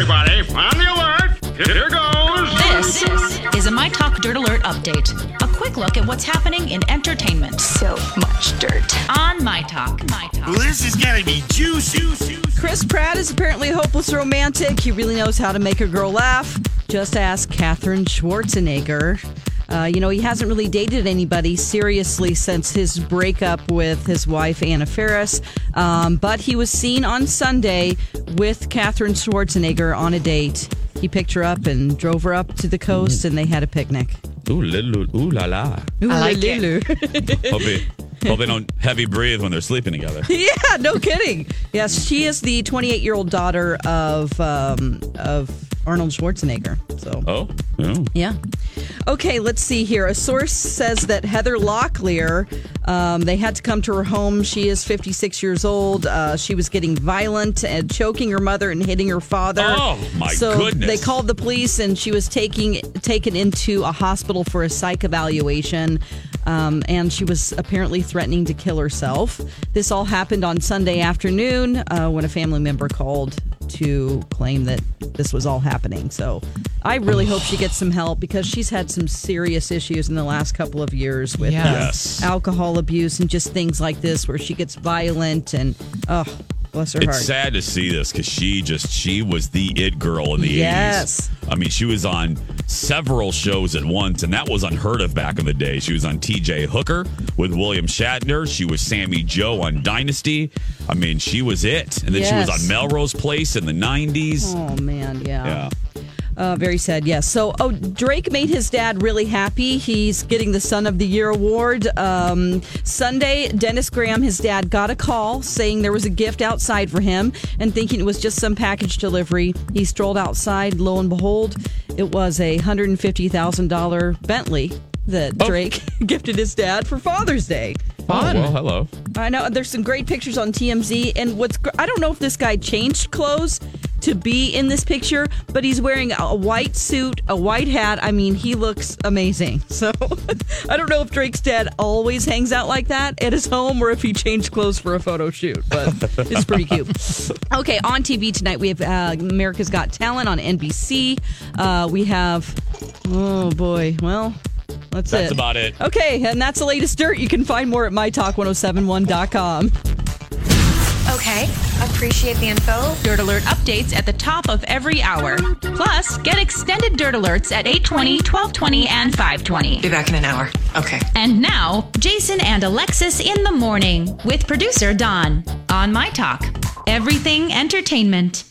everybody. On the alert. Here goes. This is a My Talk Dirt Alert update. A quick look at what's happening in entertainment So much dirt. on My Talk. My Talk. Well, this is gonna be juicy. Chris Pratt is apparently a hopeless romantic. He really knows how to make a girl laugh. Just ask Katherine Schwarzenegger. Uh, you know, he hasn't really dated anybody seriously since his breakup with his wife, Anna Faris. Um, but he was seen on Sunday with Katherine Schwarzenegger on a date. He picked her up and drove her up to the coast, and they had a picnic. Ooh, little, ooh la la. I like it. Hope they, hope they don't heavy breathe when they're sleeping together. Yeah, no kidding. Yes, she is the 28 year old daughter of um, of Arnold Schwarzenegger. So Oh, oh. yeah. Okay, let's see here. A source says that Heather Locklear, um, they had to come to her home. She is 56 years old. Uh, she was getting violent and choking her mother and hitting her father. Oh, my so goodness. They called the police and she was taking taken into a hospital for a psych evaluation. Um, and she was apparently threatening to kill herself. This all happened on Sunday afternoon uh, when a family member called to claim that this was all happening. So I really hope she gets some help because she's had some serious issues in the last couple of years with uh, Yes. alcohol abuse and just things like this where she gets violent and oh bless her heart. It's sad to see this because she just she was the it girl in the Yes. 80s. I mean, she was on several shows at once, and that was unheard of back in the day. She was on TJ Hooker with William Shatner. She was Sammy Jo on Dynasty. I mean, she was it. And then she was on Melrose Place in the 90s. Oh man, yeah. Yeah. Uh, very sad, yes. So, oh, Drake made his dad really happy. He's getting the Son of the Year award. Um, Sunday, Dennis Graham, his dad, got a call saying there was a gift outside for him and thinking it was just some package delivery. He strolled outside. Lo and behold, it was a $150,000 Bentley that Drake gifted his dad for Father's Day. Oh, well, hello. I know there's some great pictures on TMZ, and what's I don't know if this guy changed clothes to be in this picture, but he's wearing a white suit, a white hat. I mean, he looks amazing. So I don't know if Drake's dad always hangs out like that at his home, or if he changed clothes for a photo shoot. But it's pretty cute. Okay, on TV tonight we have uh, America's Got Talent on NBC. Uh, we have oh boy, well. That's, That's it. That's about it. Okay, and that's the latest dirt. You can find more at mytalk1071.com. Okay, appreciate the info. Dirt Alert updates at the top of every hour. Plus, get extended Dirt Alerts at 820, 1220, and 520. Be back in an hour. Okay. And now, Jason and Alexis in the morning with producer Don on My Talk. Everything Entertainment.